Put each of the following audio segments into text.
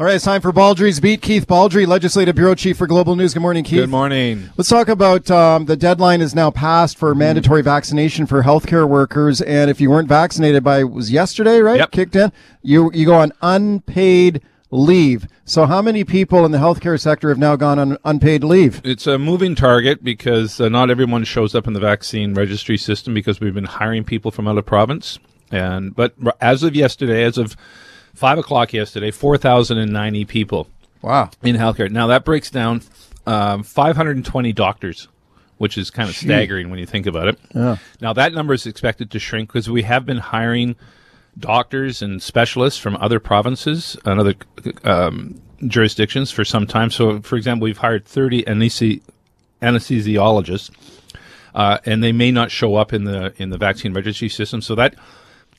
All right, it's time for Baldrey's Beat. Keith Baldrey, Legislative Bureau Chief for Global News. Good morning, Keith. Good morning. Let's talk about um, the deadline is now passed for mandatory vaccination for healthcare workers, and if you weren't vaccinated by it was yesterday, right? Yep. Kicked in. You you go on unpaid leave. So how many people in the healthcare sector have now gone on unpaid leave? It's a moving target because uh, not everyone shows up in the vaccine registry system because we've been hiring people from out of province. And but as of yesterday, as of five o'clock yesterday, four thousand and ninety people Wow. in healthcare. Now that breaks down um, five hundred and twenty doctors, which is kind of staggering when you think about it. Now that number is expected to shrink because we have been hiring doctors and specialists from other provinces and other um, jurisdictions for some time. So, for example, we've hired 30 anesthe- anesthesiologists, uh, and they may not show up in the in the vaccine registry system. So that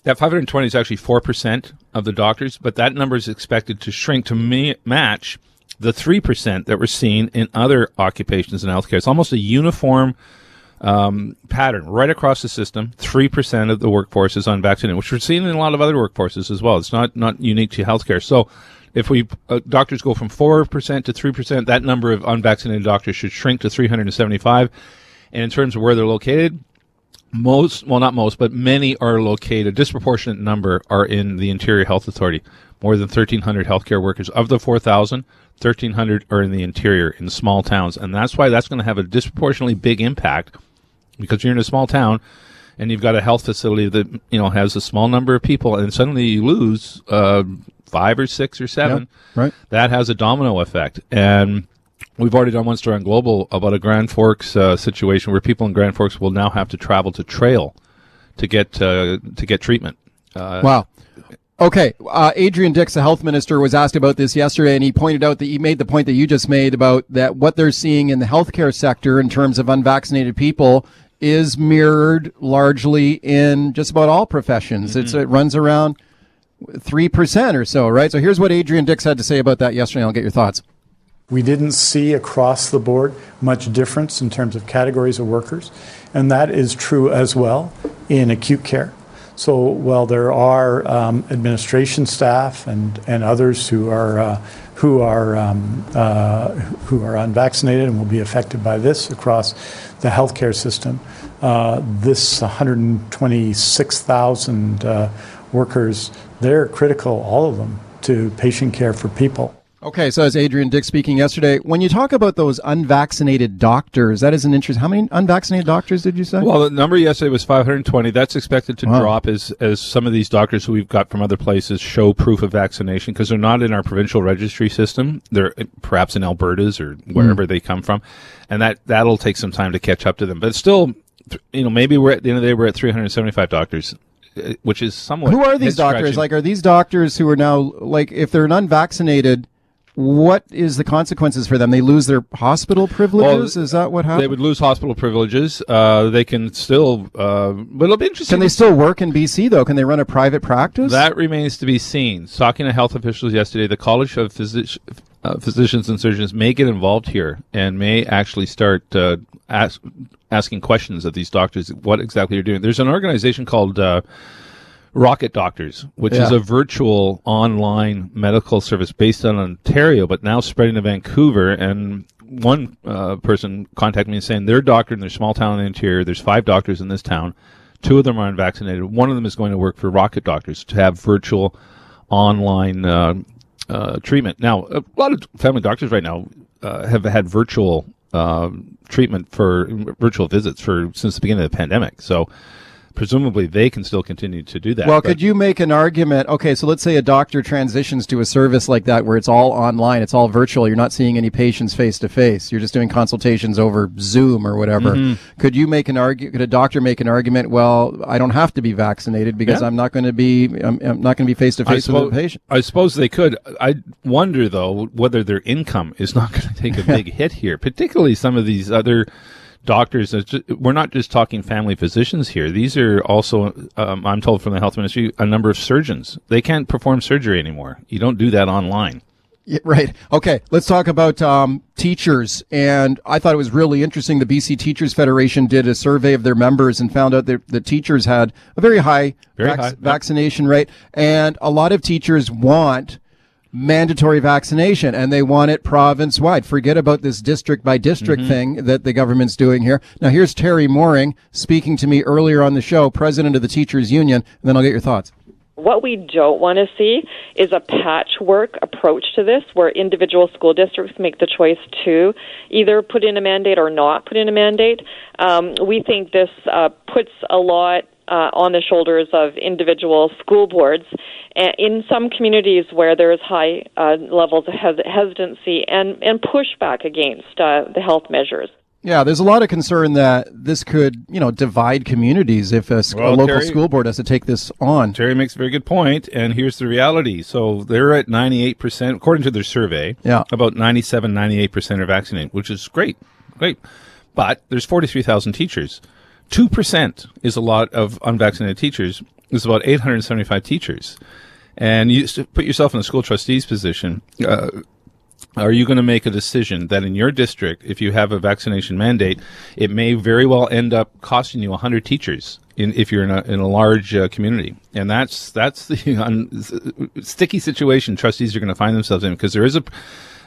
that 520 is actually four percent of the doctors, but that number is expected to shrink to ma- match the three percent that we're seeing in other occupations in healthcare. It's almost a uniform um, pattern right across the system. Three percent of the workforce is unvaccinated, which we're seeing in a lot of other workforces as well. It's not not unique to healthcare. So, if we uh, doctors go from four percent to three percent, that number of unvaccinated doctors should shrink to three hundred and seventy-five. And in terms of where they're located, most, well, not most, but many are located. A disproportionate number are in the Interior Health Authority. More than 1,300 healthcare workers. Of the 4,000, 1,300 are in the interior, in small towns. And that's why that's going to have a disproportionately big impact because you're in a small town and you've got a health facility that, you know, has a small number of people and suddenly you lose, uh, five or six or seven. right. That has a domino effect. And We've already done one story on Global about a Grand Forks uh, situation where people in Grand Forks will now have to travel to Trail to get uh, to get treatment. Uh, Wow. Okay, uh, Adrian Dix, the health minister, was asked about this yesterday, and he pointed out that he made the point that you just made about that what they're seeing in the healthcare sector in terms of unvaccinated people is mirrored largely in just about all professions. It's it runs around three percent or so, right? So here's what Adrian Dix had to say about that yesterday. I'll get your thoughts. We didn't see across the board much difference in terms of categories of workers, and that is true as well in acute care. So while there are um, administration staff and, and others who are uh, who are um, uh, who are unvaccinated and will be affected by this across the healthcare system, uh, this 126,000 uh, workers, they're critical, all of them, to patient care for people. Okay, so as Adrian Dix speaking yesterday, when you talk about those unvaccinated doctors, that is an interest. How many unvaccinated doctors did you say? Well, the number yesterday was 520. That's expected to Wow. drop as as some of these doctors who we've got from other places show proof of vaccination because they're not in our provincial registry system. They're uh, perhaps in Alberta's or wherever they come from, and that that'll take some time to catch up to them. But still, you know, maybe we're at the end of the day we're at 375 doctors, uh, which is somewhat. Who are these doctors? Like, are these doctors who are now like, if they're unvaccinated, what is the consequences for them? They lose their hospital privileges. is that what happens? They would lose hospital privileges. Uh, they can still, uh, but it'll be interesting. Can they still work in BC though? Can they run a private practice? That remains to be seen. Talking to health officials yesterday, the College of Physici- uh, Physicians and Surgeons may get involved here and may actually start uh, ask, asking questions of these doctors what exactly you're doing. There's an organization called uh, Rocket Doctors, which is a virtual online medical service based on Ontario, but now spreading to Vancouver. And one uh, person contacted me saying their doctor in their small town in the interior, there's five doctors in this town. Two of them are unvaccinated. One of them is going to work for Rocket Doctors to have virtual online uh, uh, treatment. Now, a lot of family doctors right now uh, have had virtual uh, treatment for virtual visits for since the beginning of the pandemic. So presumably they can still continue to do that. well, could you make an argument? Okay, so let's say a doctor transitions to a service like that where it's all online, it's all virtual. You're not seeing any patients face to face. You're just doing consultations over Zoom or whatever. Mm-hmm. Could you make an argument? Could a doctor make an argument? Well, I don't have to be vaccinated because Yeah. I'm not going to be. I'm, I'm not going to be face to face with the patient. I suppose they could. I wonder though whether their income is not going to take a big hit here, particularly some of these other doctors. We're not just talking family physicians here. These are also, um, I'm told from the health ministry, a number of surgeons. They can't perform surgery anymore. You don't do that online. Yeah, right. Okay. Let's talk about um, teachers. And I thought it was really interesting. The BC Teachers Federation did a survey of their members and found out that the teachers had a very high, Very vac- high, vaccination rate. And a lot of teachers want mandatory vaccination and they want it province wide. Forget about this district by district Mm-hmm. thing that the government's doing here. Now here's Teri Mooring speaking to me earlier on the show, president of the teachers union, and then I'll get your thoughts. What we don't want to see is a patchwork approach to this where individual school districts make the choice to either put in a mandate or not put in a mandate. Um, we think this uh, puts a lot uh, on the shoulders of individual school boards in some communities where there is high uh, levels of hes- hesitancy and, and pushback against uh, the health measures. Yeah, there's a lot of concern that this could, you know, divide communities if a, sc- a local Terry- school board has to take this on. Teri makes a very good point, and here's the reality. So they're at 98%, according to their survey. Yeah. About 97, 98% are vaccinated, which is great. Great. But there's 43,000 teachers. 2% is a lot of unvaccinated teachers. It's about 875 teachers. And you put yourself in a school trustee's position. Uh, are you going to make a decision that in your district, if you have a vaccination mandate, it may very well end up costing you 100 teachers in, if you're in a, in a large uh, community? And that's, that's the un, sticky situation trustees are going to find themselves in because there is a,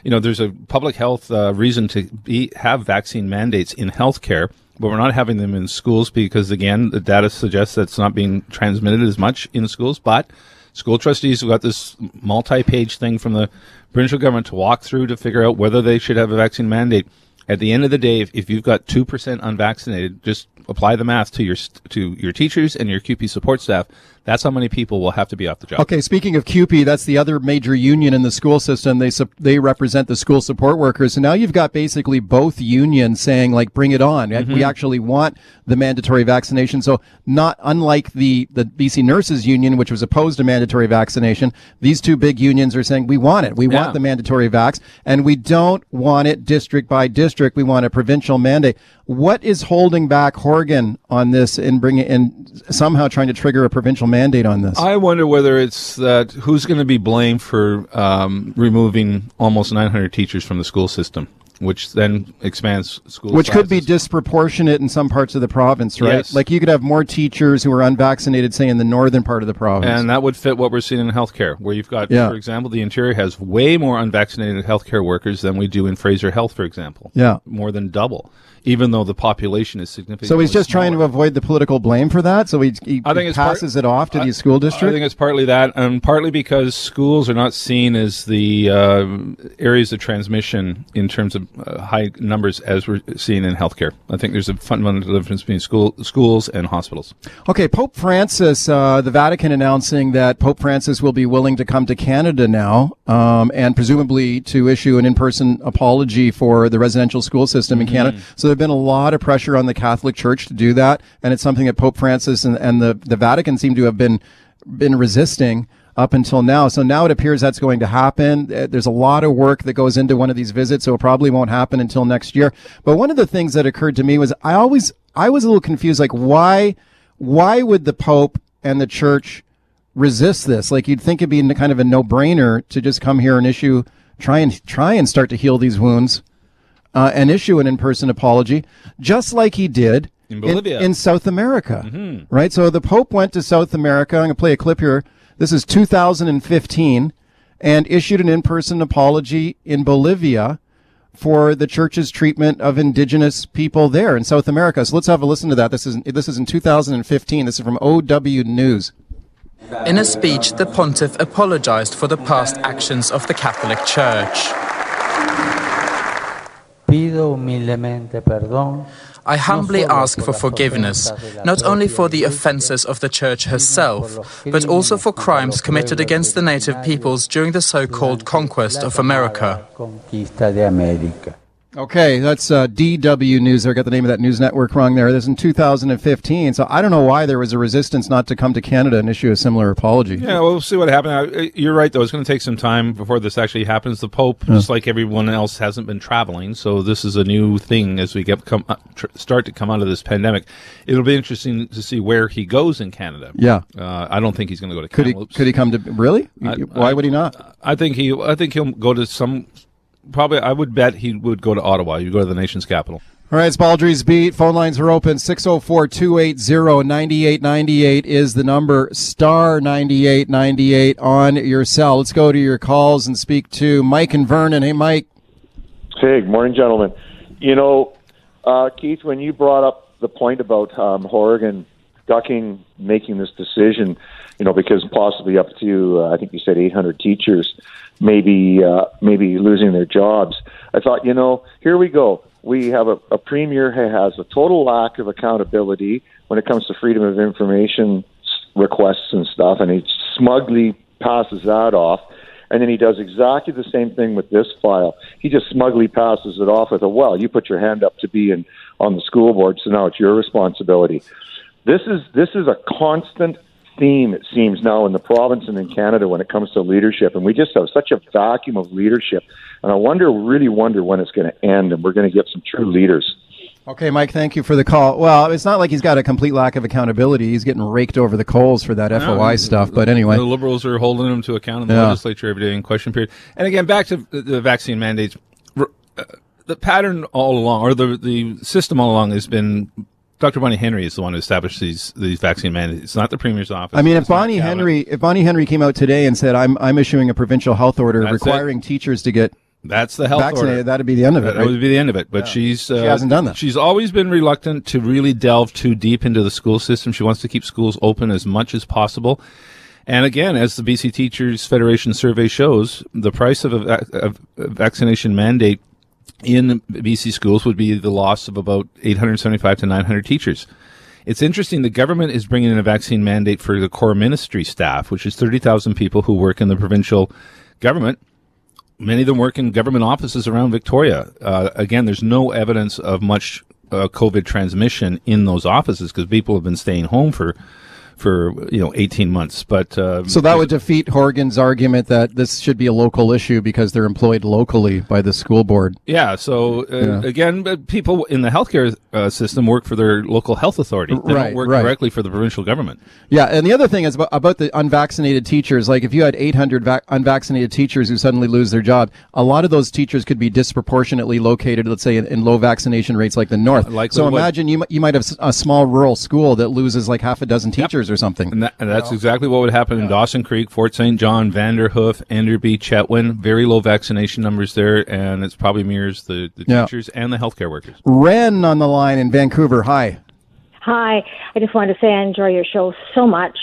you know, there's a public health uh, reason to be, have vaccine mandates in healthcare, but we're not having them in schools because, again, the data suggests that it's not being transmitted as much in schools. But school trustees have got this multi-page thing from the provincial government to walk through to figure out whether they should have a vaccine mandate. At the end of the day, if, if you've got two percent unvaccinated, just apply the math to your to your teachers and your CUPE support staff. That's how many people will have to be off the job. Okay, speaking of CUPE, that's the other major union in the school system. They sup- they represent the school support workers. And now you've got basically both unions saying like bring it on. We mm-hmm. actually want the mandatory vaccination. So not unlike the the BC Nurses Union which was opposed to mandatory vaccination, these two big unions are saying we want it. We Yeah. want the mandatory vax and we don't want it district by district. We want a provincial mandate. What is holding back Horgan on this and bringing and somehow trying to trigger a provincial mandate on this? I wonder whether it's that who's going to be blamed for um, removing almost 900 teachers from the school system, which then expands school. Which could be disproportionate in some parts of the province, right? Yes. Like you could have more teachers who are unvaccinated, say in the northern part of the province. And that would fit what we're seeing in healthcare, where you've got, Yeah. for example, the interior has way more unvaccinated healthcare workers than we do in Fraser Health, for example. Yeah. More than double, even though the population is significant. so he's just trying to avoid the political blame for that. So he, he, I think he it's part- passes it off to I- these school districts. I think it's partly that, and partly because schools are not seen as the uh, areas of transmission in terms of uh, high numbers as we're seeing in healthcare. I think there's a fundamental difference between school, schools and hospitals. Okay, Pope Francis, uh, the Vatican announcing that Pope Francis will be willing to come to Canada now, um, and presumably to issue an in-person apology for the residential school system in Canada. So there's been a lot of pressure on the Catholic Church to do that, and it's something that Pope Francis and, and the, the Vatican seem to have been been resisting up until now. So now it appears that's going to happen. Uh, There's a lot of work that goes into one of these visits, so it probably won't happen until next year. But one of the things that occurred to me was I always I was a little confused, like why why would the Pope and the Church resist this? Like you'd think it'd be kind of a no brainer to just come here and issue try and try and start to heal these wounds. Uh, and issue an in-person apology, just like he did In Bolivia. in South America, right? So the Pope went to South America. I'm going to play a clip here. This is 2015 and issued an in-person apology in Bolivia for the church's treatment of indigenous people there in South America. So let's have a listen to that. This is this is in 2015. This is from OW News. In a speech, the pontiff apologized for the past actions of the Catholic Church. Pido humildemente perdón. I humbly ask for forgiveness, not only for the offenses of the Church herself, but also for crimes committed against the native peoples during the so called conquest of America. Conquista de América. Okay, that's uh, DW News. I got the name of that news network wrong there. This is in 2015. So I don't know why there was a resistance not to come to Canada and issue a similar apology. Yeah, we'll see what happens. Uh, You're right, though. It's going to take some time before this actually happens. The Pope, just like everyone else, hasn't been traveling, so this is a new thing as we get come uh, tr- start to come out of this pandemic. It'll be interesting to see where he goes in Canada. Yeah. uh, I don't think he's going to go to Could he could he come to really? I- Why I- would he not? I think he. I think he'll go to some probably I would bet he would go to Ottawa. He'd go to the nation's capital. All right, it's Baldrey's Beat. Phone lines are open. 604 280 9898 is the number. Star 9898 on your cell. Let's go to your calls and speak to Mike and Vernon. Hey, Mike. Hey, good morning, gentlemen. You know, uh, Keith, when you brought up the point about um, Horgan ducking making this decision, you know, because possibly up to uh, I think you said 800 teachers maybe uh, maybe losing their jobs. I thought, you know, here we go. We have a, a premier who has a total lack of accountability when it comes to freedom of information requests and stuff, and he smugly passes that off. And then he does exactly the same thing with this file. He just smugly passes it off with a, well, you put your hand up to be in, on the school board, so now it's your responsibility. This is this is a constant theme, it seems, now in the province and in Canada when it comes to leadership. And we just have such a vacuum of leadership. And I wonder, really wonder when it's going to end and we're going to get some true leaders. Okay, Mike, thank you for the call. Well, it's not like he's got a complete lack of accountability. He's getting raked over the coals for that FOI stuff. But anyway. The Liberals are holding him to account in the Yeah. legislature every day in question period. And again, back to the, the vaccine mandates. Uh, The pattern all along, or the, the system all along has been Dr. Bonnie Henry is the one who established these, these vaccine mandates. It's not the Premier's office. I mean, if Bonnie Henry, if Bonnie Henry came out today and said, "I'm I'm issuing a provincial health order That's requiring teachers to get That's the health vaccinated," order. that'd be the end of it. That right? would be the end of it. But she's uh, hasn't done that. She's always been reluctant to really delve too deep into the school system. She wants to keep schools open as much as possible. And again, as the BC Teachers Federation survey shows, the price of a, a vaccination mandate in BC schools would be the loss of about 875 to 900 teachers. It's interesting. The government is bringing in a vaccine mandate for the core ministry staff, which is 30,000 people who work in the provincial government. Many of them work in government offices around Victoria. Uh, again, there's no evidence of much uh, COVID transmission in those offices because people have been staying home for, for you know, 18 months. But uh, So that would defeat Horgan's argument that this should be a local issue because they're employed locally by the school board. Yeah. So uh, again, people in the healthcare uh, system work for their local health authority. They Right, don't work right. directly for the provincial government. Yeah, and the other thing is about, about the unvaccinated teachers. Like, if you had 800 vac- unvaccinated teachers who suddenly lose their job, a lot of those teachers could be disproportionately located, let's say, in, in low vaccination rates like the North. Likely so would. imagine you, you might have a small rural school that loses like half a dozen teachers or something. And, that, and that's exactly what would happen in Dawson Creek, Fort St. John, Vanderhoof, Enderby, Chetwynd. Very low vaccination numbers there, and it's probably mirrors the, the Yeah. teachers and the healthcare workers. Ren on the line in Vancouver. Hi. Hi, I just wanted to say I enjoy your show so much.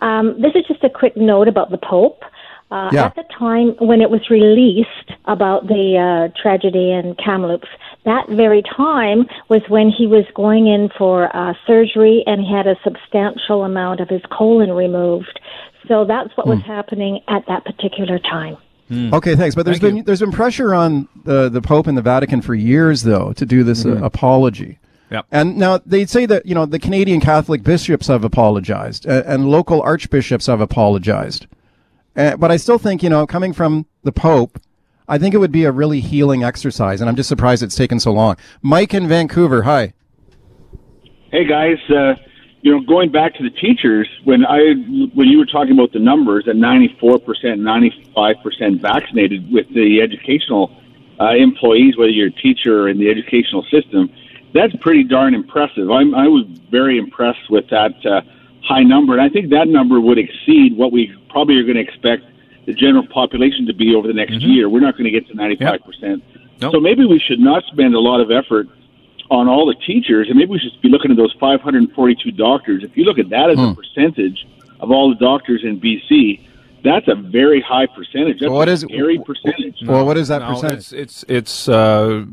Um, this is just a quick note about the Pope. Uh, Yeah. At the time when it was released about the uh, tragedy in Kamloops, that very time was when he was going in for uh, surgery and he had a substantial amount of his colon removed. So that's what was happening at that particular time. Okay, thanks. But there's Thank been you. there's been pressure on the the Pope and the Vatican for years, though, to do this uh, apology. Yep. And now they say that you know the Canadian Catholic bishops have apologized uh, and local archbishops have apologized. Uh, but I still think you know coming from the Pope, I think it would be a really healing exercise, and I'm just surprised it's taken so long. Mike in Vancouver, hi. Hey guys, uh, you know, going back to the teachers, when I when you were talking about the numbers at 94 percent, 95 percent vaccinated with the educational uh, employees, whether you're a teacher or in the educational system, that's pretty darn impressive. I'm, I was very impressed with that uh, high number, and I think that number would exceed what we probably are going to expect the general population to be over the next year. We're not going to get to 95 percent. Nope. So maybe we should not spend a lot of effort on all the teachers, and maybe we should be looking at those 542 doctors. If you look at that as a percentage of all the doctors in BC, that's a very high percentage. That's What a is- scary percentage. Well, what is that No, percentage? It's it's it's uh,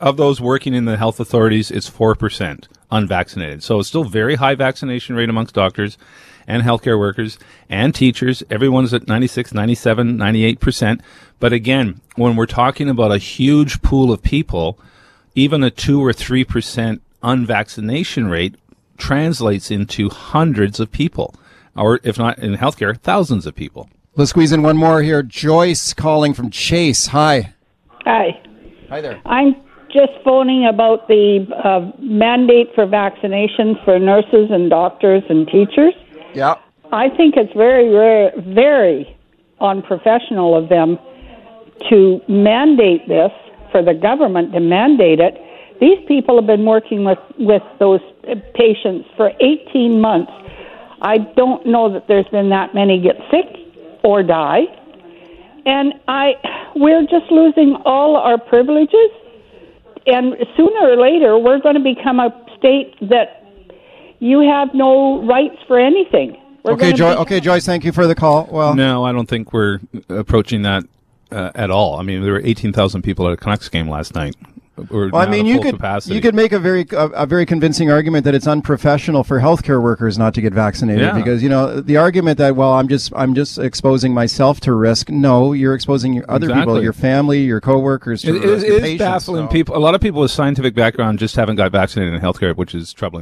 of those working in the health authorities, it's four percent unvaccinated. So it's still very high vaccination rate amongst doctors and healthcare workers and teachers. Everyone's at 96, 97, 98 percent. But again, when we're talking about a huge pool of people, even a two or three percent unvaccination rate translates into hundreds of people, or if not in healthcare, thousands of people. Let's squeeze in one more here. Joyce calling from Chase. Hi. Hi. Hi there. I'm just phoning about the uh, mandate for vaccinations for nurses and doctors and teachers. Yeah. I think it's very rare, very unprofessional of them to mandate this, for the government to mandate it, these people have been working with, with those patients for 18 months. I don't know that there's been that many get sick or die. And I, we're just losing all our privileges. And sooner or later, we're going to become a state that you have no rights for anything. We're Okay, Joy, okay, Joyce, thank you for the call. Well, no, I don't think we're approaching that uh, at all. I mean, there were 18,000 people at a Canucks game last night. We're Well, I mean, you could capacity. you could make a very a, a very convincing argument that it's unprofessional for healthcare workers not to get vaccinated Yeah. because you know the argument that well I'm just I'm just exposing myself to risk. No, you're exposing your other people, your family, your coworkers. To It, it is- risk, it is patients, baffling. so. People, a lot of people with scientific background just haven't got vaccinated in healthcare, which is troubling.